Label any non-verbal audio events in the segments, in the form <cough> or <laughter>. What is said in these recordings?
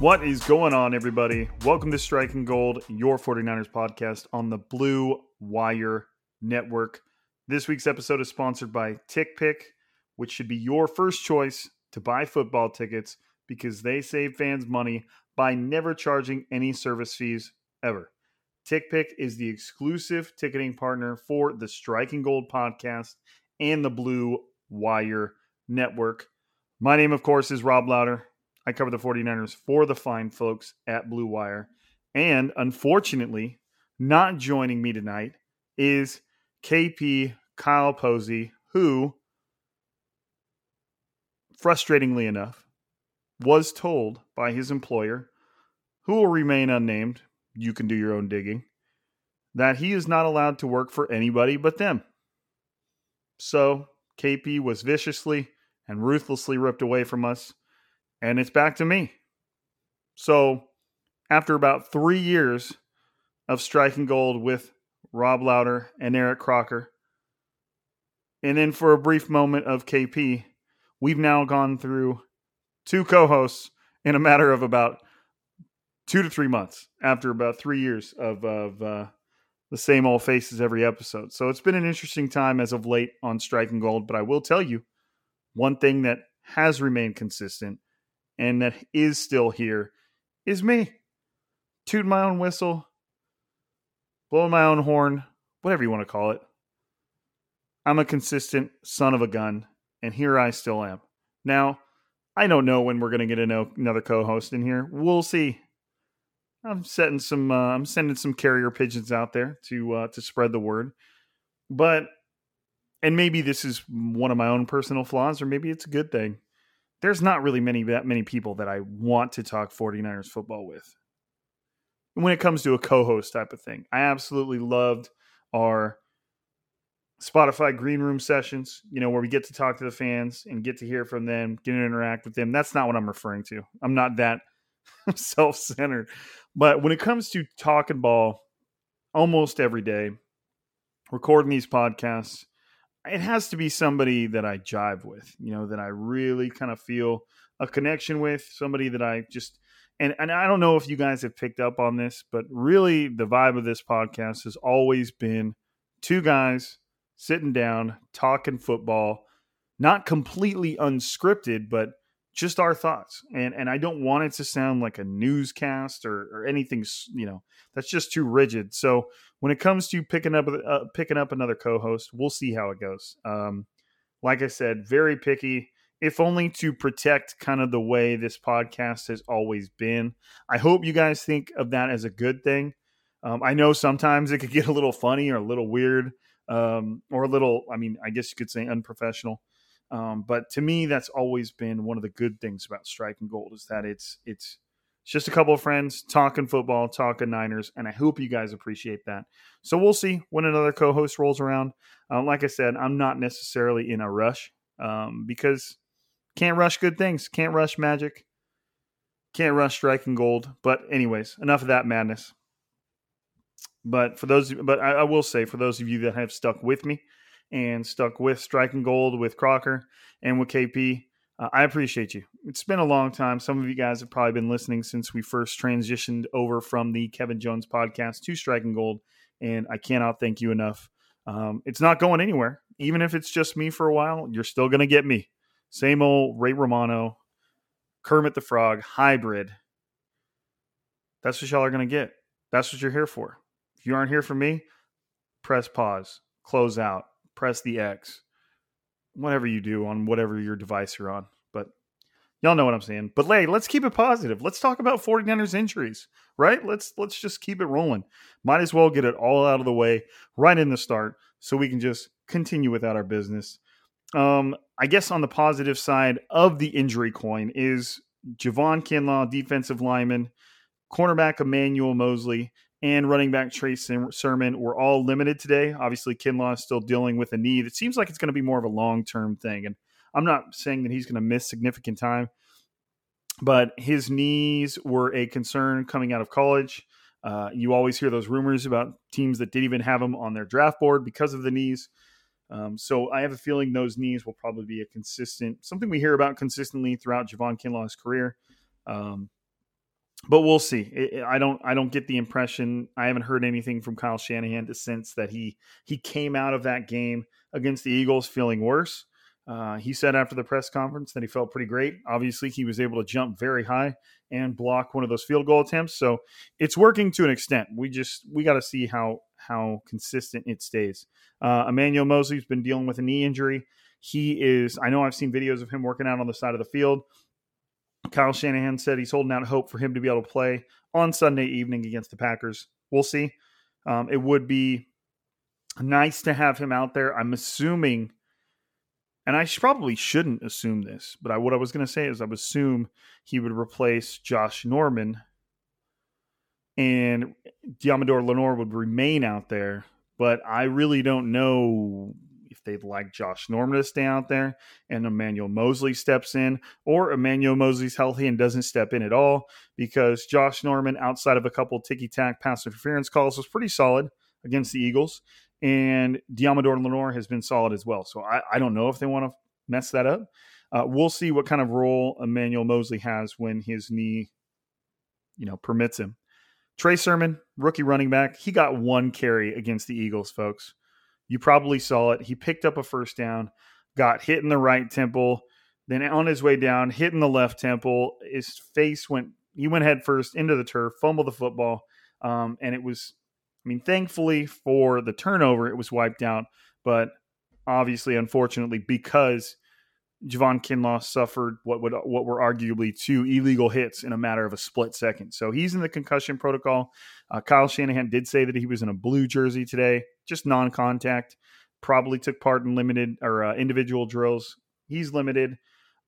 What is going on, everybody? Welcome to Striking Gold, your 49ers podcast on the Blue Wire Network. This week's episode is sponsored by TickPick, which should be your first choice to buy football tickets because they save fans money by never charging any service fees ever. TickPick is the exclusive ticketing partner for the Striking Gold podcast and the Blue Wire Network. My name, of course, is Rob Lowder. I cover the 49ers for the fine folks at Blue Wire. And unfortunately, not joining me tonight is KP Kyle Posey, who, frustratingly enough, was told by his employer, who will remain unnamed, you can do your own digging, that he is not allowed to work for anybody but them. So KP was viciously and ruthlessly ripped away from us and it's back to me. So, after about three years of striking gold with Rob Lowder and Eric Crocker, and then for a brief moment of KP, we've now gone through two co hosts in a matter of about two to three months after about three years of, of uh, the same old faces every episode. So, it's been an interesting time as of late on striking gold, but I will tell you one thing that has remained consistent and that is still here is me. Tooting my own whistle, blowing my own horn, whatever you want to call it. I'm a consistent son of a gun, and here I still am. Now, I don't know when we're going to get another co-host in here. We'll see. I'm setting some. Uh, I'm sending some carrier pigeons out there to uh, to spread the word, but and maybe this is one of my own personal flaws, or maybe it's a good thing there's not really many that many people that I want to talk 49ers football with. When it comes to a co-host type of thing, I absolutely loved our Spotify green room sessions, you know, where we get to talk to the fans and get to hear from them, get to interact with them. That's not what I'm referring to. I'm not that <laughs> self-centered. But when it comes to talking ball almost every day, recording these podcasts, it has to be somebody that I jive with, you know, that I really kind of feel a connection with, somebody that I just and and I don't know if you guys have picked up on this, but really the vibe of this podcast has always been two guys sitting down talking football, not completely unscripted, but just our thoughts. And and I don't want it to sound like a newscast or, or anything, you know, that's just too rigid. So when it comes to picking up uh, picking up another co-host, we'll see how it goes. Um, like I said, very picky, if only to protect kind of the way this podcast has always been. I hope you guys think of that as a good thing. Um, I know sometimes it could get a little funny or a little weird, um, or a little. I mean, I guess you could say unprofessional. Um, but to me, that's always been one of the good things about striking gold is that it's it's It's just a couple of friends talking football, talking Niners, and I hope you guys appreciate that. So we'll see when another co-host rolls around. Uh, like I said, I'm not necessarily in a rush um, because can't rush good things, can't rush magic, can't rush striking gold. But anyways, enough of that madness. But for those, but I, I will say for those of you that have stuck with me and stuck with striking gold with Crocker and with KP, uh, I appreciate you. It's been a long time. Some of you guys have probably been listening since we first transitioned over from the Kevin Jones podcast to Striking Gold, and I cannot thank you enough. Um, it's not going anywhere. Even if it's just me for a while, you're still going to get me. Same old Ray Romano, Kermit the Frog, hybrid. That's what y'all are going to get. That's what you're here for. If you aren't here for me, press pause, close out, press the X whatever you do on whatever your device you're on. But y'all know what I'm saying. But hey, let's keep it positive. Let's talk about 49ers injuries, right? Let's let's just keep it rolling. Might as well get it all out of the way right in the start so we can just continue without our business. Um, I guess on the positive side of the injury coin is Javon Kinlaw, defensive lineman, cornerback Emmanuel Moseley, and running back Trey Sermon were all limited today. Obviously, Kinlaw is still dealing with a knee. It seems like it's going to be more of a long term thing. And I'm not saying that he's going to miss significant time, but his knees were a concern coming out of college. Uh, you always hear those rumors about teams that didn't even have him on their draft board because of the knees. Um, so I have a feeling those knees will probably be a consistent something we hear about consistently throughout Javon Kinlaw's career. Um, but we'll see. I don't. I don't get the impression. I haven't heard anything from Kyle Shanahan to sense that he he came out of that game against the Eagles feeling worse. Uh, he said after the press conference that he felt pretty great. Obviously, he was able to jump very high and block one of those field goal attempts. So it's working to an extent. We just we got to see how how consistent it stays. Uh, Emmanuel Moseley's been dealing with a knee injury. He is. I know I've seen videos of him working out on the side of the field. Kyle Shanahan said he's holding out hope for him to be able to play on Sunday evening against the Packers. We'll see. Um, it would be nice to have him out there. I'm assuming, and I probably shouldn't assume this, but I, what I was going to say is I would assume he would replace Josh Norman and Deommodore Lenoir would remain out there. But I really don't know they'd like Josh Norman to stay out there and Emmanuel Moseley steps in, or Emmanuel Moseley's healthy and doesn't step in at all, because Josh Norman, outside of a couple ticky tack pass interference calls, was pretty solid against the Eagles. And Deommodore Lenoir has been solid as well. So I, I don't know if they want to mess that up. Uh, we'll see what kind of role Emmanuel Moseley has when his knee, you know, permits him. Trey Sermon, rookie running back, he got one carry against the Eagles, folks. You probably saw it. He picked up a first down, got hit in the right temple, then on his way down, hit in the left temple. His face went, he went head first into the turf, fumbled the football. Um, and it was, I mean, thankfully for the turnover, it was wiped out. But obviously, unfortunately, because Javon Kinlaw suffered what would what were arguably two illegal hits in a matter of a split second. So he's in the concussion protocol. Uh, Kyle Shanahan did say that he was in a blue jersey today, just non-contact. Probably took part in limited or uh, individual drills. He's limited.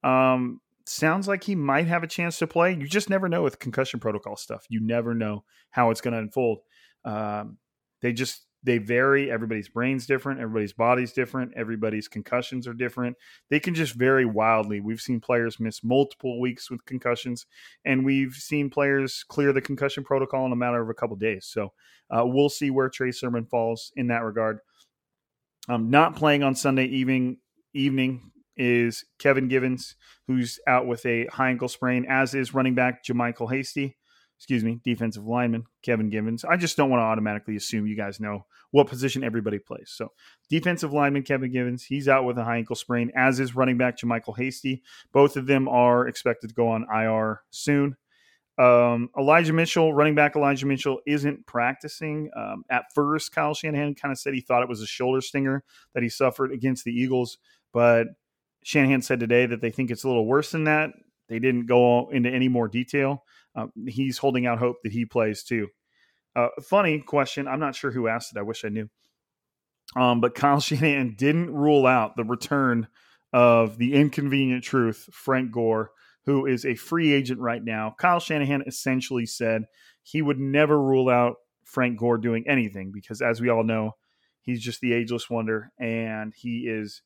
Um, sounds like he might have a chance to play. You just never know with concussion protocol stuff. You never know how it's going to unfold. Um, they just they vary. Everybody's brain's different. Everybody's body's different. Everybody's concussions are different. They can just vary wildly. We've seen players miss multiple weeks with concussions, and we've seen players clear the concussion protocol in a matter of a couple days. So uh, we'll see where Trey Sermon falls in that regard. Um, not playing on Sunday evening evening is Kevin Givens, who's out with a high ankle sprain, as is running back JaMycal Hasty excuse me, defensive lineman, Kevin Givens. I just don't want to automatically assume you guys know what position everybody plays. So, defensive lineman, Kevin Givens, he's out with a high ankle sprain, as is running back JaMycal Hasty. Both of them are expected to go on IR soon. Um, Elijah Mitchell, running back Elijah Mitchell, isn't practicing. Um, at first, Kyle Shanahan kind of said he thought it was a shoulder stinger that he suffered against the Eagles, but Shanahan said today that they think it's a little worse than that. They didn't go into any more detail. Uh, he's holding out hope that he plays too. Uh, funny question. I'm not sure who asked it. I wish I knew. Um, but <laughs> Kyle Shanahan didn't rule out the return of the inconvenient truth, Frank Gore, who is a free agent right now. Kyle Shanahan essentially said he would never rule out Frank Gore doing anything because, as we all know, he's just the ageless wonder, and he is.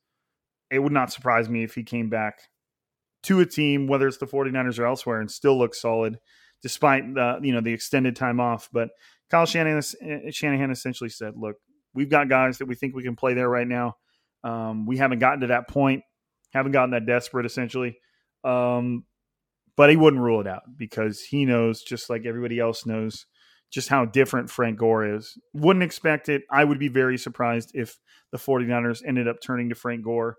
It would not surprise me if he came back to a team, whether it's the 49ers or elsewhere, and still looks solid despite the you know the extended time off. But Kyle Shanahan, Shanahan essentially said, "Look, we've got guys that we think we can play there right now. Um, we haven't gotten to that point, haven't gotten that desperate, essentially. Um, but he wouldn't rule it out because he knows, just like everybody else knows, just how different Frank Gore is. Wouldn't expect it. I would be very surprised if the 49ers ended up turning to Frank Gore.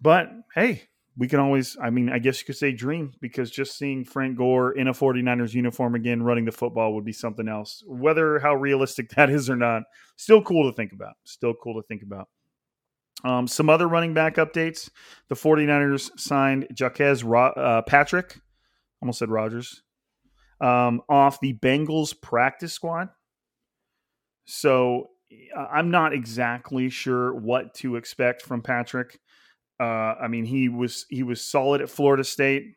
But hey, we can always, I mean, I guess you could say dream because just seeing Frank Gore in a 49ers uniform again running the football would be something else. Whether how realistic <laughs> that is or not, still cool to think about. Still cool to think about. Um, some other running back updates. The 49ers signed Jacques Ro- uh, Patrick, almost said Rogers, um, off the Bengals practice squad. So I'm not exactly sure what to expect from Patrick. Uh, I mean, he was he was solid at Florida State.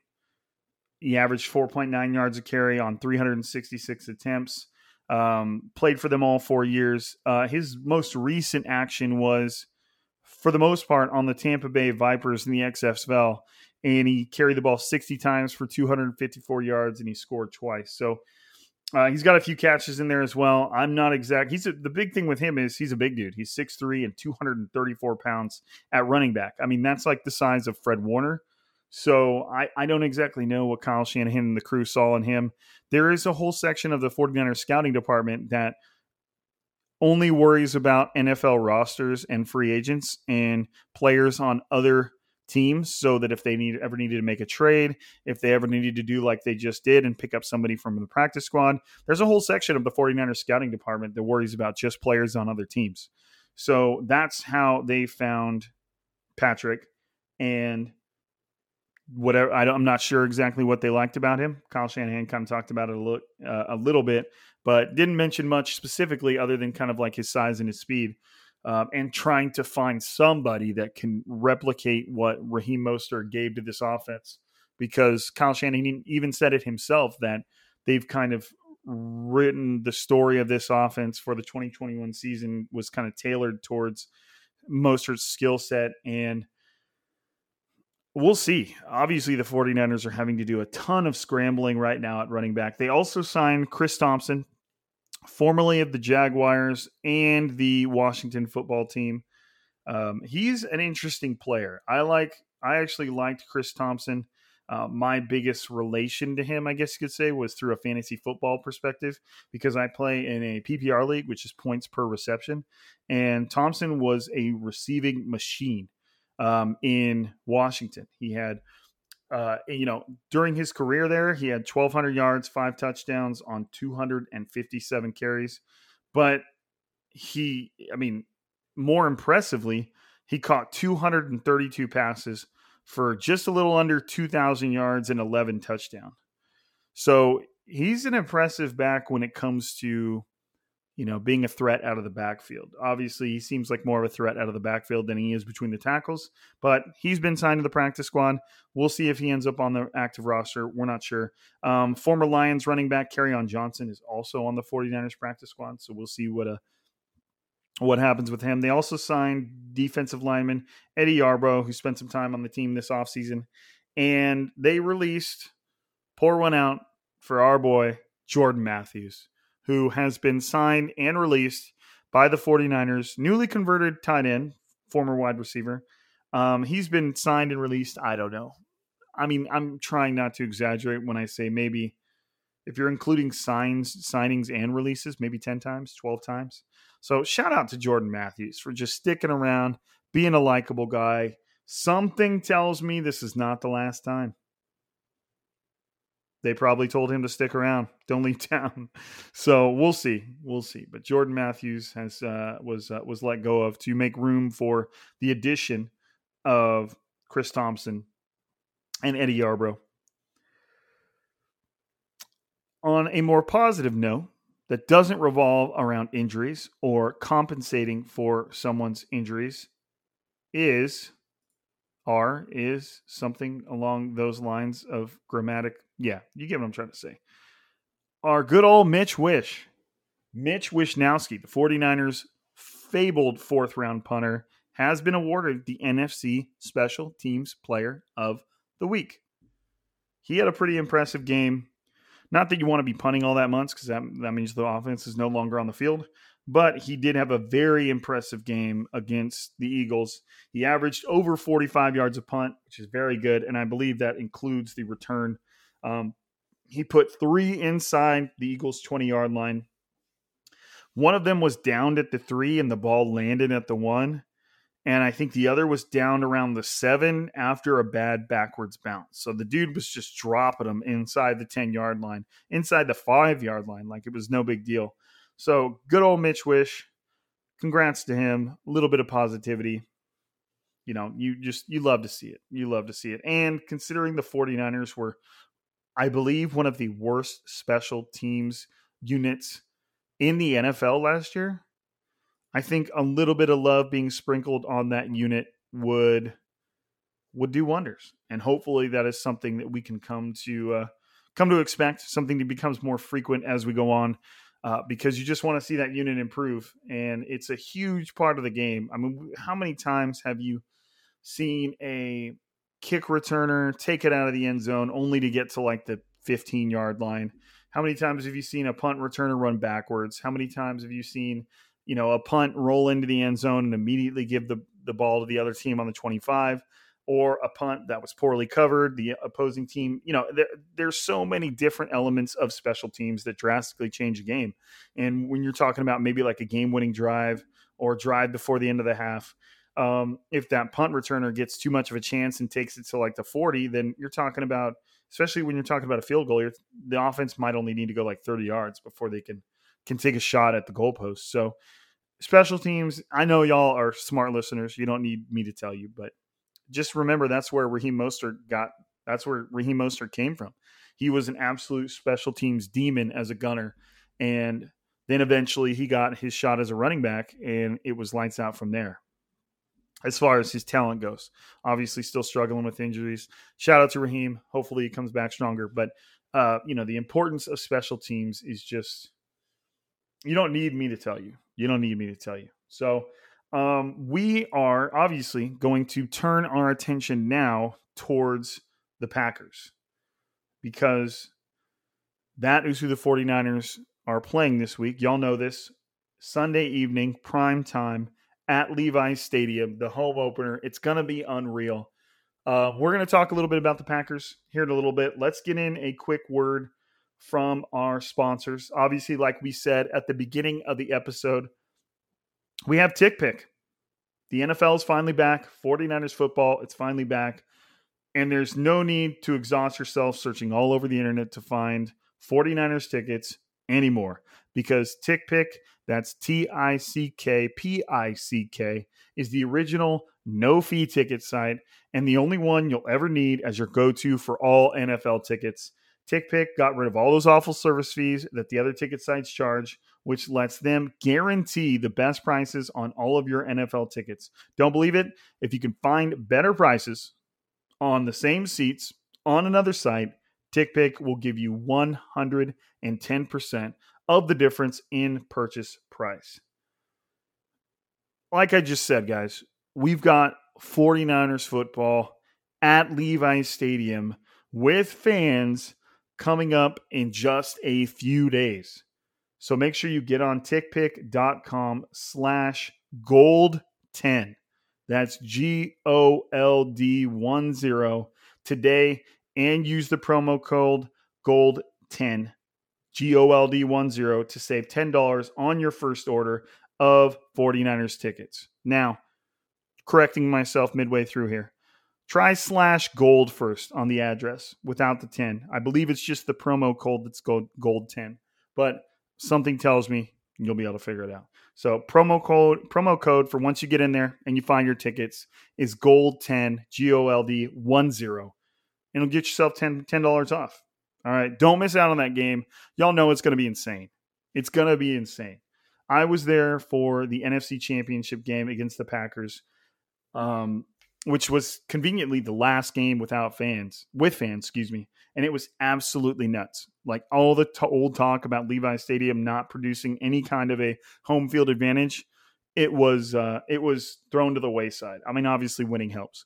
He averaged 4.9 yards a carry on 366 attempts. Um, played for them all four years. Uh, his most recent action was, for the most part, on the Tampa Bay Vipers in the XFL, and he carried the ball 60 times for 254 yards, and he scored twice. So uh, he's got a few catches in there as well. I'm not exact. He's a, the big thing with him is he's a big dude. He's 6'3 and 234 pounds at running back. I mean, that's like the size of Fred Warner. So I, I don't exactly know what Kyle Shanahan and the crew saw in him. There is a whole section of the 49ers scouting department that only worries about NFL rosters and free agents and players on other teams so that if they need ever needed to make a trade, if they ever needed to do like they just did and pick up somebody from the practice squad, there's a whole section of the 49ers scouting department that worries about just players on other teams. So that's how they found Patrick and whatever I am not sure exactly what they liked about him. Kyle Shanahan kind of talked about it a little, uh, a little bit, but didn't mention much specifically other than kind of like his size and his speed um, and trying to find somebody that can replicate what Raheem Mostert gave to this offense. Because Kyle Shanahan even said it himself that they've kind of written the story of this offense for the 2021 season was kind of tailored towards Mostert's skill set and we'll see. Obviously, the 49ers are having to do a ton of scrambling right now at running back. They also signed Chris Thompson, formerly of the Jaguars and the Washington football team. Um, he's an interesting player. I like. I actually liked Chris Thompson. Uh, my biggest relation to him, I guess you could say, was through a fantasy football perspective because I play in a PPR league, which is points per reception, and Thompson was a receiving machine um, in Washington. He had uh, you know, during his career there, he had 1,200 yards, five touchdowns on 257 carries. But he, I mean, more impressively, he caught 232 passes for just a little under 2,000 yards and 11 touchdowns. So he's an impressive back when it comes to you know, being a threat out of the backfield. Obviously, he seems like more of a threat out of the backfield than he is between the tackles, but he's been signed to the practice squad. We'll see if he ends up on the active roster. We're not sure. Um, former Lions running back on Johnson is also on the 49ers practice squad, so we'll see what a uh, what happens with him. They also signed defensive lineman Eddie Yarbrough, who spent some time on the team this offseason, and they released pour one out for our boy Jordan Matthews who has been signed and released by the 49ers, newly converted tight end, former wide receiver. Um, he's been signed and released. I don't know. I mean, I'm trying not to exaggerate when I say maybe if you're including signs, signings, and releases, maybe 10 times, 12 times. So shout out to Jordan Matthews for just sticking around, being a likable guy. Something tells me this is not the last time they probably told him to stick around, <laughs> don't leave town. <laughs> So we'll see, we'll see. But Jordan Matthews has uh, was uh, was let go of to make room for the addition of Chris Thompson and Eddie Yarbrough. On a more positive note, that doesn't revolve around injuries or compensating for someone's injuries, is R is something along those lines of grammatic. Yeah, you get what I'm trying to say. Our good old Mitch Wish, Mitch Wishnowsky, the 49ers fabled fourth round punter, has been awarded the NFC Special Teams Player of the Week. He had a pretty impressive game. Not that you want to be punting all that much because that, that means the offense is no longer on the field, but he did have a very impressive game against the Eagles. He averaged over 45 yards of punt, which is very good, and I believe that includes the return. Um, he put three inside the Eagles' 20 yard line. One of them was downed at the three, and the ball landed at the one and I think the other was down around the seven after a bad backwards bounce. So the dude was just dropping them inside the 10 yard line, inside the five yard line, like it was no big deal. So good old Mitch Wish. Congrats to him. A little bit of positivity. You know, you just, you love to see it. You love to see it. And considering the 49ers were, I believe, one of the worst special teams units in the NFL last year, I think a little bit of love being sprinkled on that unit would would do wonders, and hopefully that is something that we can come to uh, come to expect. Something that becomes more frequent as we go on, uh, because you just want to see that unit improve, and it's a huge part of the game. I mean, how many times have you seen a kick returner take it out of the end zone only to get to like the 15 yard line? How many times have you seen a punt returner run backwards? How many times have you seen you know, a punt, roll into the end zone, and immediately give the, the ball to the other team on the 25, or a punt that was poorly covered, the opposing team, you know, there, there's so many different elements of special teams that drastically change a game. And when you're talking about maybe like a game winning drive or drive before the end of the half, um, if that punt returner gets too much of a chance and takes it to like the 40, then you're talking about, especially when you're talking about a field goal, the offense might only need to go like 30 yards before they can can take a shot at the goalpost. So special teams, I know y'all are smart listeners. You don't need me to tell you, but just remember that's where Raheem Mostert got that's where Raheem Mostert came from. He was an absolute special teams demon as a gunner. And then eventually he got his shot as a running back and it was lights out from there. As far as his talent goes, obviously still struggling with injuries. Shout out to Raheem. Hopefully he comes back stronger. But uh, you know, the importance of special teams is just you don't need me to tell you. You don't need me to tell you. So, um, we are obviously going to turn our attention now towards the Packers because that is who the 49ers are playing this week. Y'all know this. Sunday evening, prime time at Levi's Stadium, the home opener. It's going to be unreal. Uh, we're going to talk a little bit about the Packers here in a little bit. Let's get in a quick word from our sponsors. Obviously, like we said at the beginning of the episode, we have Tick Pick. The NFL is finally back. 49ers football, it's finally back. And there's no need to exhaust yourself searching all over the internet to find 49ers tickets anymore because Tick Pick, that's T I C K P I C K, is the original no fee ticket site and the only one you'll ever need as your go to for all NFL tickets. TickPick got rid of all those awful service fees that the other ticket sites charge, which lets them guarantee the best prices on all of your NFL tickets. Don't believe it? If you can find better prices on the same seats on another site, TickPick will give you 110% of the difference in purchase price. Like I just said, guys, we've got 49ers football at Levi's Stadium with fans coming up in just a few days. So make sure you get on tickpick.com slash gold 10. That's G O L D 1 0 today and use the promo code gold 10 G O L D 1 0 to save $10 on your first order of 49ers tickets. Now, correcting myself midway through here. Try slash gold first on the address without the 10. I believe it's just the promo code that's gold, gold 10. But something tells me you'll be able to figure it out. So promo code promo code for once you get in there and you find your tickets is gold 10 G O L D 10 and it'll get yourself 10 dollars off. All right, don't miss out on that game. Y'all know it's going to be insane. It's going to be insane. I was there for the NFC Championship game against the Packers. Um, which was conveniently the last game without fans, with fans, excuse me. And it was absolutely nuts. Like all the t- old talk about Levi Stadium not producing any kind of a home field advantage, it was uh, it was thrown to the wayside. I mean, obviously, winning helps.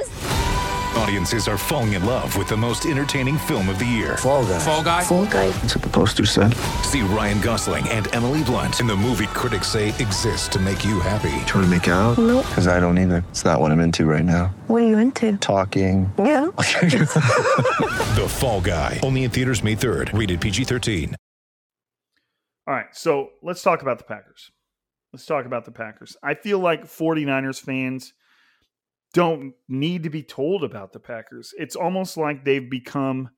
Audiences are falling in love with the most entertaining film of the year. Fall guy. Fall Guy. Fall guy. That's what the poster said. See Ryan Gosling and Emily Blunt in the movie critics say exists to make you happy. Trying to make it out? Nope. Because I don't either. It's not what I'm into right now. What are you into? Talking. Yeah. <laughs> <laughs> The Fall Guy. Only in theaters May 3rd. Rated PG-13. All right, so let's talk about the Packers. Let's talk about the Packers. I feel like 49ers fans don't need to be told about the Packers. It's almost like they've become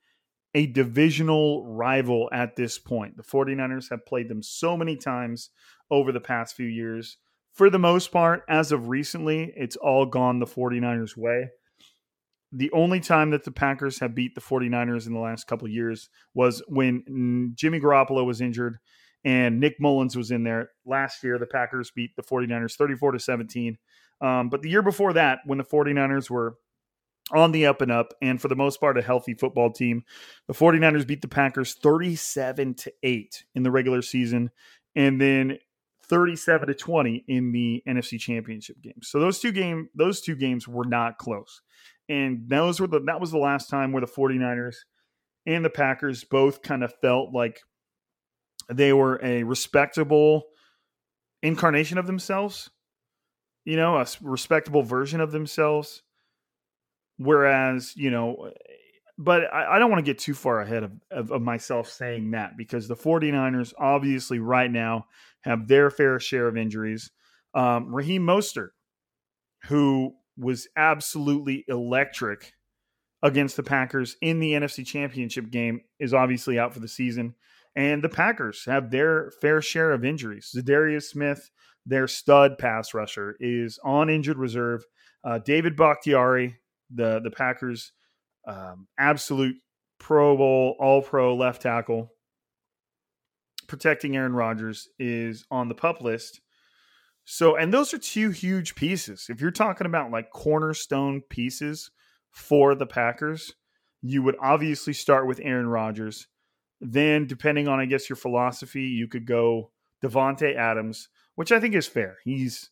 a divisional rival at this point. The 49ers have played them so many times over the past few years. For the most part, as of recently, it's all gone the 49ers' way. The only time that the Packers have beat the 49ers in the last couple years was when mm, Jimmy Garoppolo was injured and Nick Mullens was in there. Last year, the Packers beat the 49ers 34 to 17. Um, but the year before that, when the 49ers were on the up and up, and for the most part, a healthy football team, the 49ers beat the Packers 37 to 8 in the regular season, and then 37 to 20 in the NFC Championship game. So those two game those two games were not close. And those were the that was the last time where the 49ers and the Packers both kind of felt like they were a respectable incarnation of themselves, you know, a respectable version of themselves. Whereas, you know, but I, I don't want to get too far ahead of, of, of myself saying that because the 49ers obviously right now have their fair share of injuries. Um, Raheem Mostert, who was absolutely electric against the Packers in the NFC Championship game, is obviously out for the season. And the Packers have their fair share of injuries. Za'Darius Smith, their stud pass rusher, is on injured reserve. Uh, David Bakhtiari, the the Packers' um, absolute Pro Bowl, All Pro left tackle, protecting Aaron Rodgers, is on the pup list. So, and those are two huge pieces. If you're talking about like cornerstone pieces for the Packers, you would obviously start with Aaron Rodgers. Then, depending on, I guess, your philosophy, you could go Davante Adams, which I think is fair. He's,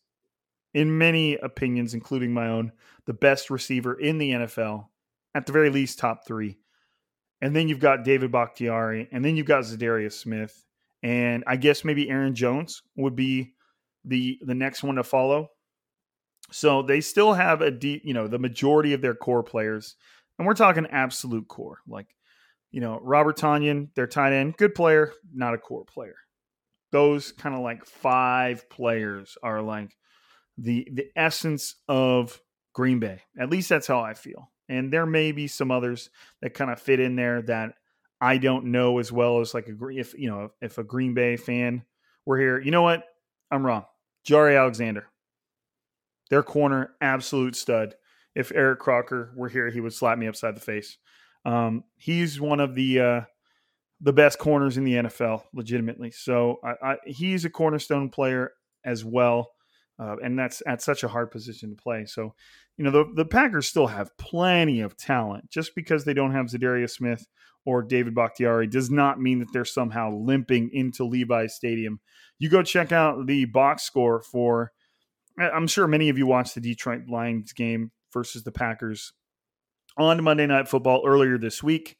in many opinions, including my own, the best receiver in the NFL, at the very least, top three. And then you've got David Bakhtiari, and then you've got Za'Darius Smith, and I guess maybe Aaron Jones would be the the next one to follow. So they still have a deep, you know, the majority of their core players, and we're talking absolute core, like you know Robert Tonyan, their tight end, good player, not a core player. Those kind of like five players are like the the essence of Green Bay. At least that's how I feel. And there may be some others that kind of fit in there that I don't know as well as like a if you know if a Green Bay fan were here. You know what? I'm wrong. Jaire Alexander, their corner, absolute stud. If Eric Crocker were here, he would slap me upside the face. Um, he's one of the uh, the best corners in the NFL, legitimately. So I, I, he's a cornerstone player as well, uh, and that's at such a hard position to play. So you know the the Packers still have plenty of talent. Just because they don't have Za'Darius Smith or David Bakhtiari does not mean that they're somehow limping into Levi Stadium. You go check out the box score for. I'm sure many of you watched the Detroit Lions game versus the Packers on Monday Night Football earlier this week.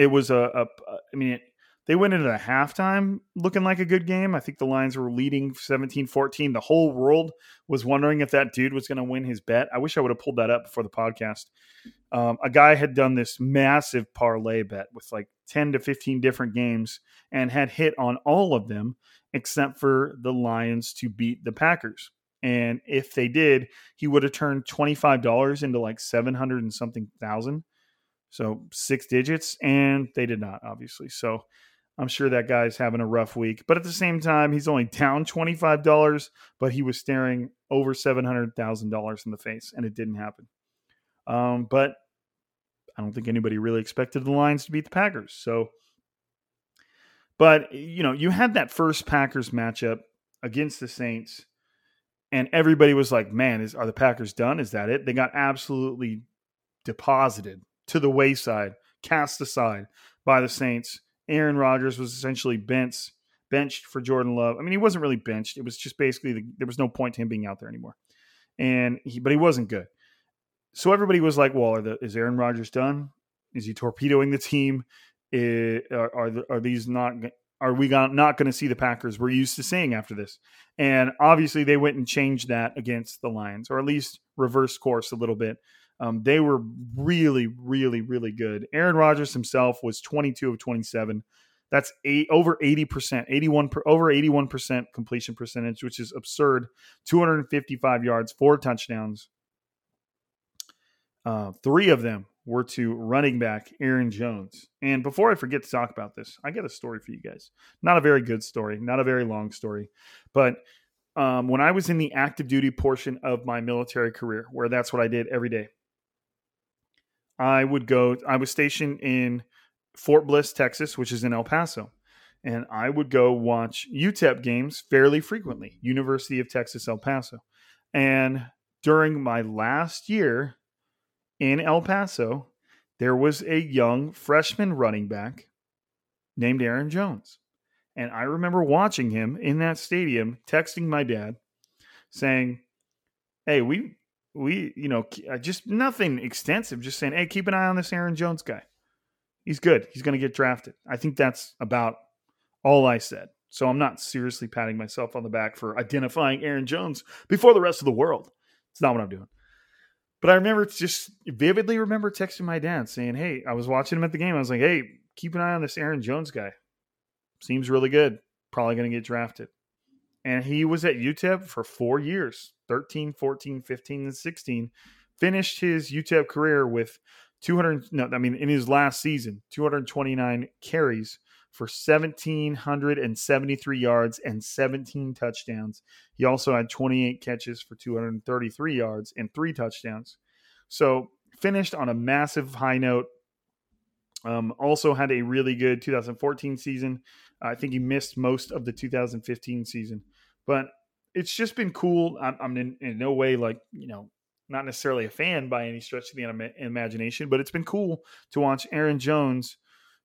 It was a, a I mean, it, they went into the halftime looking like a good game. I think the Lions were leading 17 14. The whole world was wondering if that dude was going to win his bet. I wish I would have pulled that up before the podcast. Um, a guy had done this massive parlay bet with like 10 to 15 different games and had hit on all of them except for the Lions to beat the Packers. And if they did, he would have turned $25 into like 700 and something thousand. So six digits. And they did not, obviously. So I'm sure that guy's having a rough week. But at the same time, he's only down $25, but he was staring over $700,000 in the face, and it didn't happen. Um, but I don't think anybody really expected the Lions to beat the Packers. So, but, you know, you had that first Packers matchup against the Saints and everybody was like, "Man, is are the Packers done? Is that it?" They got absolutely deposited to the wayside, cast aside by the Saints. Aaron Rodgers was essentially benched benched for Jordan Love. I mean, he wasn't really benched. It was just basically the, there was no point to him being out there anymore. And he, but he wasn't good. So everybody was like, "Well, the, is Aaron Rodgers done? Is he torpedoing the team? Are are, are these not are we not going to see the Packers we're used to seeing after this? And obviously, they went and changed that against the Lions, or at least reverse course a little bit. Um, they were really, really, really good. Aaron Rodgers himself was 22 of 27. That's eight, over 80%, 81 per, over 81% completion percentage, which is absurd. 255 yards, four touchdowns. Uh, three of them were to running back Aaron Jones. And before I forget to talk about this, I got a story for you guys. Not a very good story, not a very long story, but um, when I was in the active duty portion of my military career, where that's what I did every day, I would go. I was stationed in Fort Bliss, Texas, which is in El Paso, and I would go watch UTEP games fairly frequently. University of Texas, El Paso, and during my last year in El Paso, there was a young freshman running back named Aaron Jones. And I remember watching him in that stadium, texting my dad, saying, Hey, we, we, you know, uh, just nothing extensive, just saying, Hey, keep an eye on this Aaron Jones guy. He's good. He's going to get drafted. I think that's about all I said. So I'm not seriously patting myself on the back for identifying Aaron Jones before the rest of the world. It's not what I'm doing. But I remember just vividly remember texting my dad saying, Hey, I was watching him at the game. I was like, Hey, keep an eye on this Aaron Jones guy. Seems really good. Probably going to get drafted. And he was at UTEP for four years 13, 14, 15, and 16. Finished his UTEP career with 200, no, I mean, in his last season, 229 carries for 1,773 yards and 17 touchdowns. He also had 28 catches for 233 yards and three touchdowns. So finished on a massive high note. Um, also had a really good 2014 season. I think he missed most of the 2015 season, but it's just been cool. I'm, I'm in, in no way like you know not necessarily a fan by any stretch of the im- imagination, but it's been cool to watch Aaron Jones,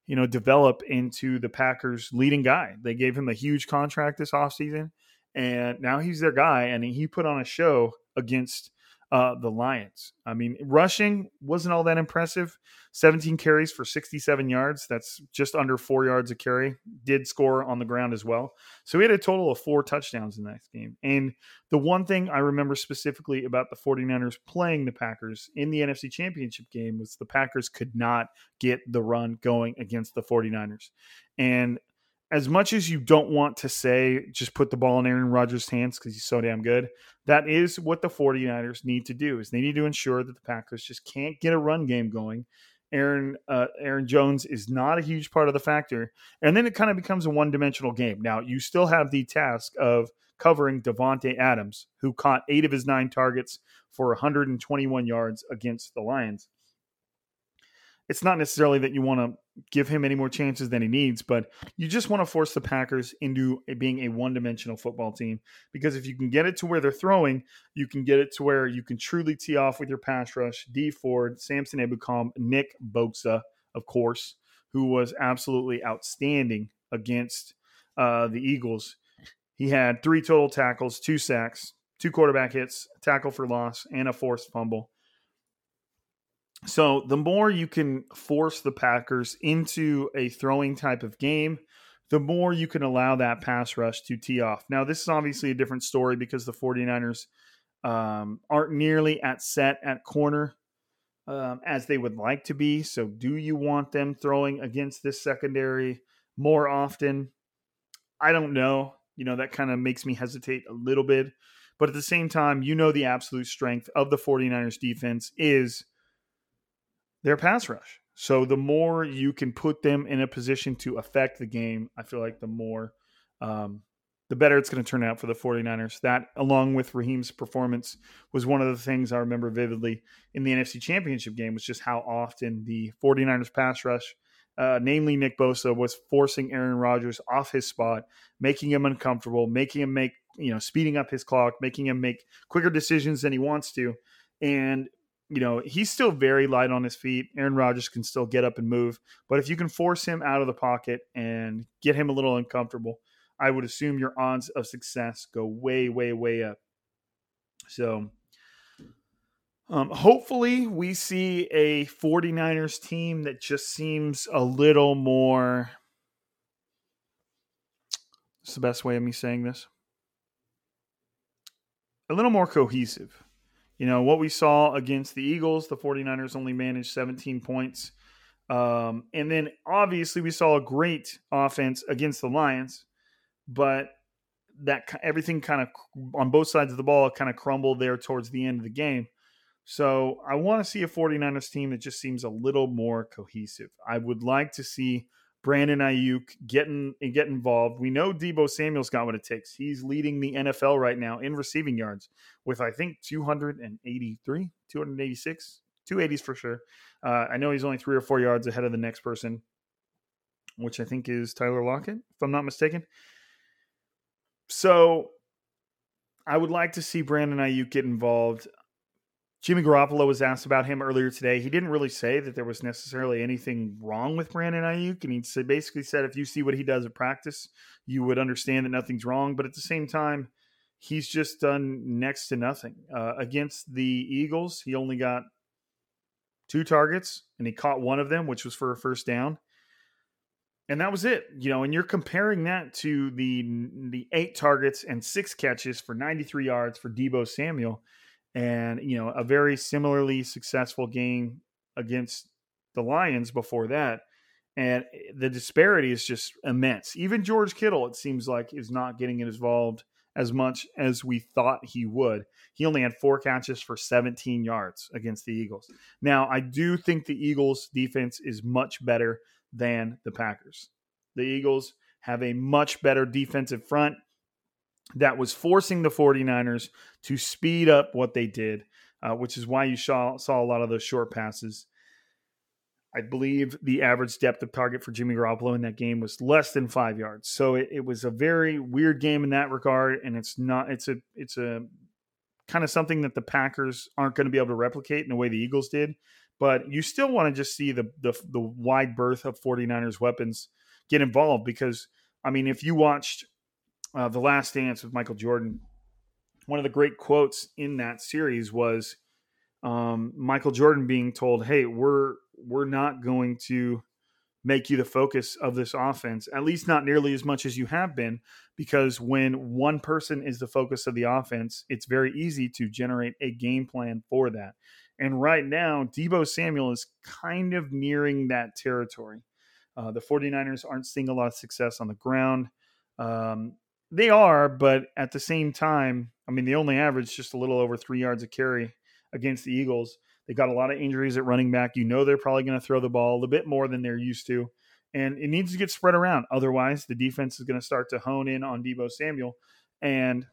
you know, develop into the Packers' leading guy. They gave him a huge contract this offseason, and now he's their guy, and he put on a show against uh, the Lions. I mean, rushing wasn't all that impressive. 17 carries for 67 yards. That's just under four yards a carry. Did score on the ground as well. So he had a total of four touchdowns in that game. And the one thing I remember specifically about the 49ers playing the Packers in the NFC Championship game was the Packers could not get the run going against the 49ers. And as much as you don't want to say just put the ball in Aaron Rodgers' hands because he's so damn good, that is what the 49ers need to do is they need to ensure that the Packers just can't get a run game going. Aaron uh, Aaron Jones is not a huge part of the factor, and then it kind of becomes a one dimensional game. Now you still have the task of covering Davante Adams, who caught eight of his nine targets for 121 yards against the Lions it's not necessarily that you want to give him any more chances than he needs, but you just want to force the Packers into being a one dimensional football team. Because if you can get it to where they're throwing, you can get it to where you can truly tee off with your pass rush. Dee Ford, Samson Ebukam, Nick Bosa, of course, who was absolutely outstanding against uh, the Eagles. He had three total tackles, two sacks, two quarterback hits, tackle for loss, and a forced fumble. So the more you can force the Packers into a throwing type of game, the more you can allow that pass rush to tee off. Now, this is obviously a different story because the 49ers um, aren't nearly at set at corner um, as they would like to be. So, do you want them throwing against this secondary more often? I don't know. You know, that kind of makes me hesitate a little bit. But at the same time, you know, the absolute strength of the 49ers defense is their pass rush. So the more you can put them in a position to affect the game, I feel like the more um, the better it's going to turn out for the 49ers. That, along with Raheem's performance, was one of the things I remember vividly in the NFC Championship game, was just how often the 49ers pass rush, uh, namely Nick Bosa, was forcing Aaron Rodgers off his spot, making him uncomfortable, making him make, you know, speeding up his clock, making him make quicker decisions than he wants to. And you know, he's still very light on his feet. Aaron Rodgers can still get up and move, but if you can force him out of the pocket and get him a little uncomfortable, I would assume your odds of success go way, way, way up. So, um, hopefully, we see a 49ers team that just seems a little more. What's the best way of me saying this? A little more cohesive you know, what we saw against the Eagles, the 49ers only managed 17 points. Um, and then obviously we saw a great offense against the Lions, but that everything kind of on both sides of the ball kind of crumbled there towards the end of the game. So I want to see a 49ers team that just seems a little more cohesive. I would like to see Brandon Aiyuk getting and get involved. We know Deebo Samuel's got what it takes. He's leading the NFL right now in receiving yards with I think 283, 286, 280s for sure. Uh, I know he's only three or four yards ahead of the next person, which I think is Tyler Lockett, if I'm not mistaken. So I would like to see Brandon Aiyuk get involved. Jimmy Garoppolo was asked about him earlier today. He didn't really say that there was necessarily anything wrong with Brandon Aiyuk, and he basically said if you see what he does at practice, you would understand that nothing's wrong. But at the same time, he's just done next to nothing uh, against the Eagles. He only got two targets, and he caught one of them, which was for a first down. And that was it, you know. And you're comparing that to the the eight targets and six catches for 93 yards for Deebo Samuel and you know a very similarly successful game against the Lions before that. And eh, the disparity is just immense. Even George Kittle, it seems like, is not getting involved as much as we thought he would. He only had four catches for 17 yards against the Eagles. Now, I do think the Eagles' defense is much better than the Packers. The Eagles have a much better defensive front that was forcing the 49ers to speed up what they did, uh, which is why you saw, saw a lot of those short passes. I believe the average depth of target for Jimmy Garoppolo in that game was less than five yards. So it, it was a very weird game in that regard, and it's not. It's a it's a kind of something that the Packers aren't going to be able to replicate in the way the Eagles did. But you still want to just see the, the the wide berth of 49ers weapons get involved because I mean, if you watched uh, the Last Dance with Michael Jordan, one of the great quotes in that series was um, Michael Jordan being told, "Hey, we're we're not going to make you the focus of this offense, at least not nearly as much as you have been, because when one person is the focus of the offense, it's very easy to generate a game plan for that." And right now, Deebo Samuel is kind of nearing that territory. Uh, the 49ers aren't seeing a lot of success on the ground. Um, they are, but at the same time, I mean, they only average just a little over three yards a carry against the Eagles. They got a lot of injuries at running back. You know they're probably going to throw the ball a little bit more than they're used to, and it needs to get spread around. Otherwise, the defense is going to start to hone in on Deebo Samuel, and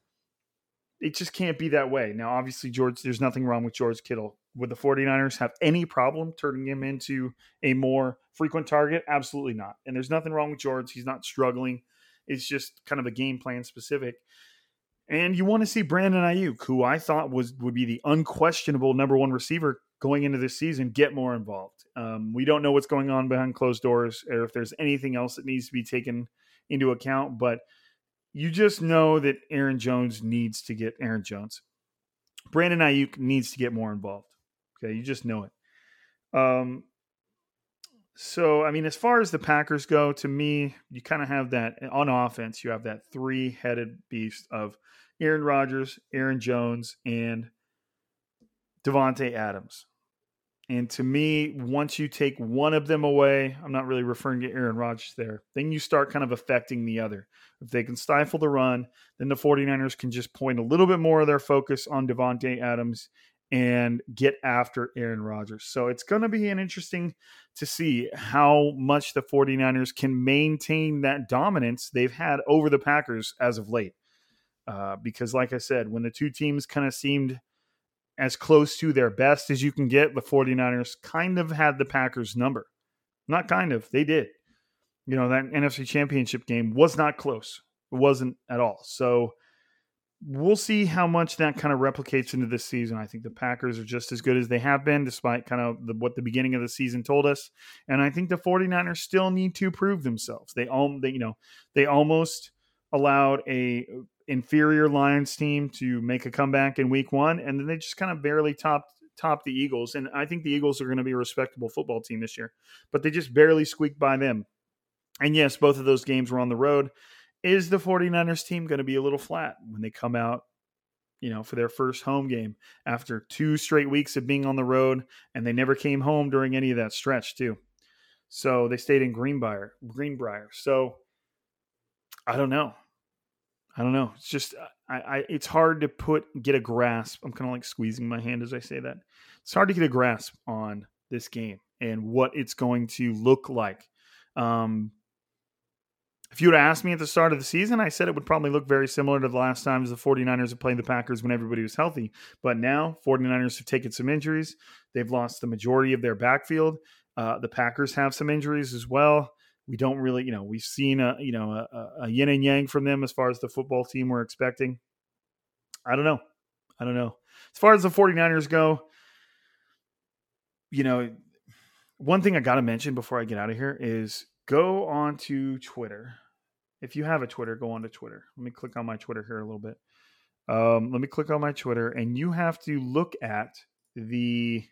it just can't be that way. Now, obviously, George, there's nothing wrong with George Kittle. Would the 49ers have any problem turning him into a more frequent target? Absolutely not. And there's nothing wrong with George. He's not struggling. It's just kind of a game plan specific. And you want to see Brandon Aiyuk, who I thought was would be the unquestionable number one receiver going into this season, get more involved. Um, we don't know what's going on behind closed doors, or if there's anything else that needs to be taken into account. But you just know that Aaron Jones needs to get Aaron Jones. Brandon Aiyuk needs to get more involved. Okay, you just know it. Um, so I mean, as far as the Packers go, to me, you kind of have that on offense. You have that three-headed beast of Aaron Rodgers, Aaron Jones, and Davante Adams. And to me, once you take one of them away, I'm not really referring to Aaron Rodgers there, then you start kind of affecting the other. If they can stifle the run, then the 49ers can just point a little bit more of their focus on Davante Adams and get after Aaron Rodgers. So it's going to be an interesting to see how much the 49ers can maintain that dominance they've had over the Packers as of late. Uh, because, like I said, when the two teams kind of seemed as close to their best as you can get, the 49ers kind of had the Packers number. Not kind of, they did. You know, that NFC championship game was not close. It wasn't at all. So we'll see how much that kind of replicates into this season. I think the Packers are just as good as they have been, despite kind of the, what the beginning of the season told us. And I think the 49ers still need to prove themselves. They, all, they you know, they almost allowed a uh, inferior Lions team to make a comeback in week one, and then they just kind of barely topped topped the Eagles. And I think the Eagles are going to be a respectable football team this year, but they just barely squeaked by them. And yes, both of those games were on the road. Is the 49ers team going to be a little flat when they come out, you know, for their first home game after two straight weeks of being on the road and they never came home during any of that stretch, too. So they stayed in Greenbrier, Greenbrier. So I don't know. I don't know. It's just I, I it's hard to put get a grasp. I'm kind of like squeezing my hand as I say that. It's hard to get a grasp on this game and what it's going to look like. Um, if you would have asked me at the start of the season, I said it would probably look very similar to the last times the 49ers have played the Packers when everybody was healthy. But now, 49ers have taken some injuries. They've lost the majority of their backfield. Uh, the Packers have some injuries as well. We don't really, you know, we've seen a, you know, a, a yin and yang from them as far as the football team we're expecting. I don't know. I don't know. As far as the 49ers go, you know, one thing I got to mention before I get out of here is go on to Twitter. If you have a Twitter, go on to Twitter. Let me click on my Twitter here a little bit. Um, let me click on my Twitter, and you have to look at the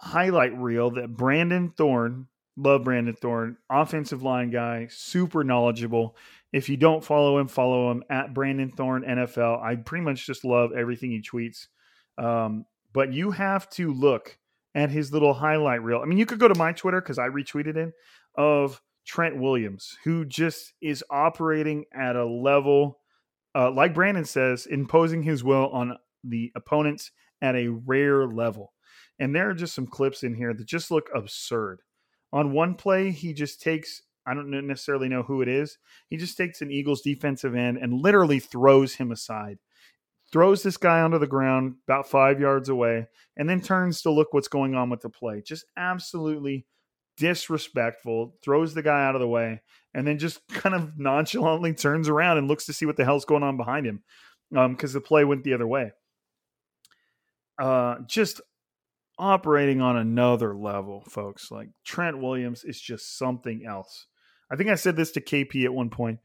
highlight reel that Brandon Thorn, love Brandon Thorn, offensive line guy, super knowledgeable. If you don't follow him, follow him at Brandon Thorn NFL. I pretty much just love everything he tweets. Um, but you have to look at his little highlight reel. I mean, you could go to my Twitter because I retweeted it of Trent Williams, who just is operating at a level, uh, like Brandon says, imposing his will on the opponents at a rare level. And there are just some clips in here that just look absurd. On one play, he just takes, I don't necessarily know who it is, he just takes an Eagles defensive end and literally throws him aside throws this guy onto the ground about five yards away, and then turns to look what's going on with the play. Just absolutely disrespectful, throws the guy out of the way, and then just <laughs> kind of nonchalantly turns around and looks to see what the hell's going on behind him. because the play went the other way. Uh, just operating on another level, folks. Like Trent Williams is just something else. I think I said this to KP at one point.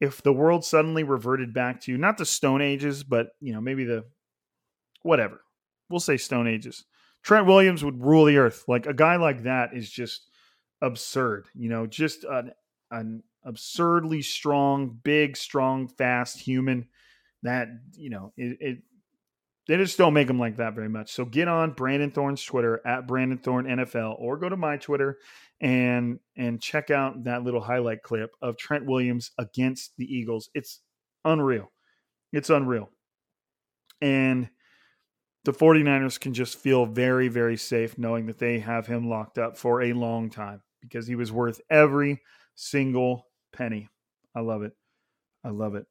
If the world suddenly reverted back to not the Stone Ages, but you know maybe the whatever, we'll say Stone Ages. Trent Williams would rule the earth. Like a guy like that is just absurd. You know, just an an absurdly strong, big, strong, fast human that you know it, it they just don't make them like that very much. So get on Brandon Thorn's Twitter at Brandon Thorn NFL or go to my Twitter and and check out that little highlight clip of Trent Williams against the Eagles. It's unreal. It's unreal. And the 49ers can just feel very, very safe knowing that they have him locked up for a long time because he was worth every single penny. I love it. I love it.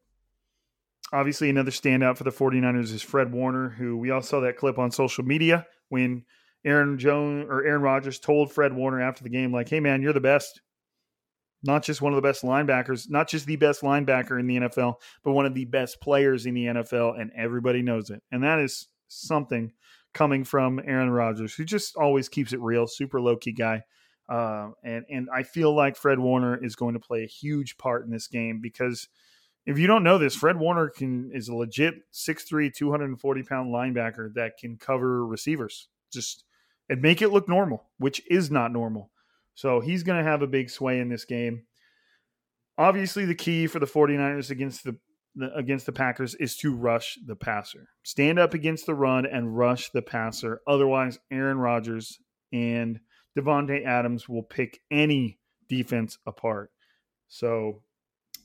Obviously, another standout for the 49ers is Fred Warner, who we all saw that clip on social media when Aaron Jones or Aaron Rodgers told Fred Warner after the game, like, hey man, you're the best. Not just one of the best linebackers, not just the best linebacker in the NFL, but one of the best players in the NFL, and everybody knows it. And that is something coming from Aaron Rodgers, who just always keeps it real, super low key guy. Uh, and and I feel like Fred Warner is going to play a huge part in this game because if you don't know this, Fred Warner can is a legit 6'3", 240 pound linebacker that can cover receivers. Just and make it look normal, which is not normal. So he's going to have a big sway in this game. Obviously, the key for the 49ers against the, the against the Packers is to rush the passer. Stand up against the run and rush the passer. Otherwise, Aaron Rodgers and Davante Adams will pick any defense apart. So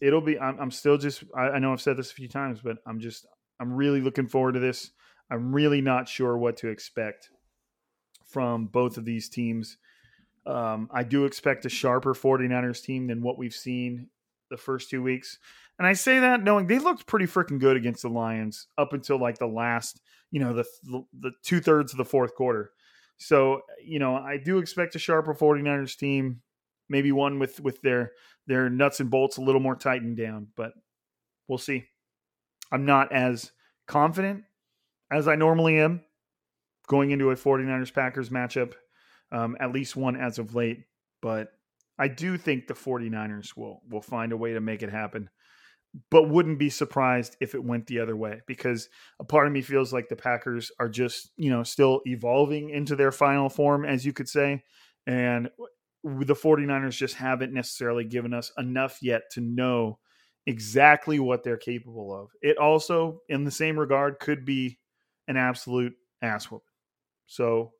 it'll be. I'm, I'm still just. I, I, know I've said this a few times, but I'm just. I'm really looking forward to this. I'm really not sure what to expect from both of these teams. Um, I do expect a sharper 49ers team than what we've seen the first two weeks. And I say that knowing they looked pretty freaking good against the Lions up until like the last, you know, the the two thirds of the fourth quarter. So, you know, I do expect a sharper 49ers team, maybe one with with their their nuts and bolts a little more tightened down, but we'll see. I'm not as confident as I normally am going into a 49ers Packers matchup, um, at least one as of late, but I do think the 49ers will will find a way to make it happen. But wouldn't be surprised if it went the other way because a part of me feels like the Packers are just, you know, still evolving into their final form, as you could say. And the 49ers just haven't necessarily given us enough yet to know exactly what they're capable of. It also, in the same regard, could be an absolute ass whooping. So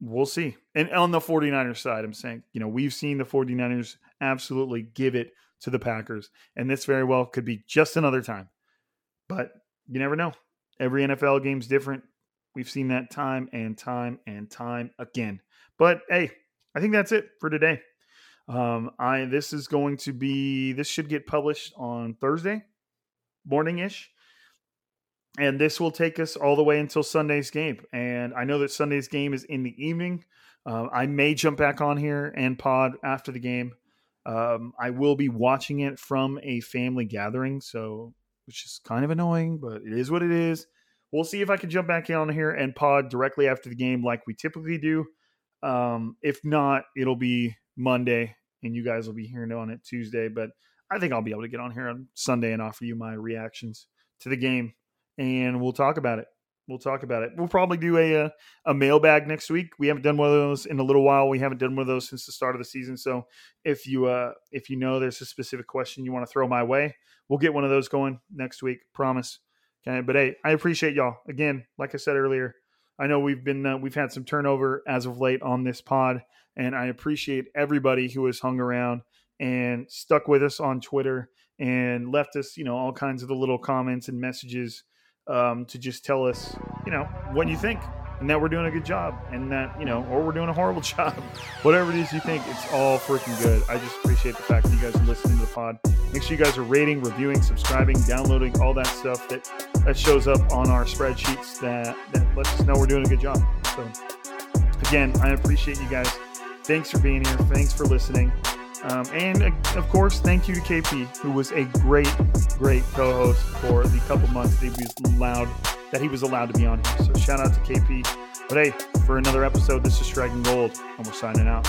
we'll see. And on the 49ers side, I'm saying, you know, we've seen the 49ers absolutely give it to the Packers. And this very well could be just another time. But you never know. Every NFL game's different. We've seen that time and time and time again. But hey, I think that's it for today. Um, I this is going to be this should get published on Thursday morning ish, and this will take us all the way until Sunday's game. And I know that Sunday's game is in the evening. Uh, I may jump back on here and pod after the game. Um, I will be watching it from a family gathering, so which is kind of annoying, but it is what it is. We'll see if I can jump back on here and pod directly after the game, like we typically do. Um, if not, it'll be Monday, and you guys will be hearing on it Tuesday. But I think I'll be able to get on here on Sunday and offer you my reactions to the game, and we'll talk about it. We'll talk about it. We'll probably do a, a, a mailbag next week. We haven't done one of those in a little while. We haven't done one of those since the start of the season. So if you uh, if you know there's a specific question you want to throw my way, we'll get one of those going next week. Promise. Okay, but hey, I appreciate y'all again. Like I said earlier, I know we've been uh, we've had some turnover as of late on this pod, and I appreciate everybody who has hung around and stuck with us on Twitter and left us, you know, all kinds of the little comments and messages um, to just tell us, you know, what you think and that we're doing a good job and that, you know, or we're doing a horrible <laughs> job. Whatever it is you think, it's all freaking good. I just appreciate the fact that you guys are listening to the pod. Make sure you guys are rating, reviewing, subscribing, downloading, all that stuff that, that shows up on our spreadsheets that, that lets us know we're doing a good job. So, again, I appreciate you guys. Thanks for being here. Thanks for listening. Um, and uh, of course, thank you to KP, who was a great, great co-host for the couple months that he was allowed that he was allowed to be on here. So shout out to KP. But hey, for another episode, this is Striking Gold, and we're signing out.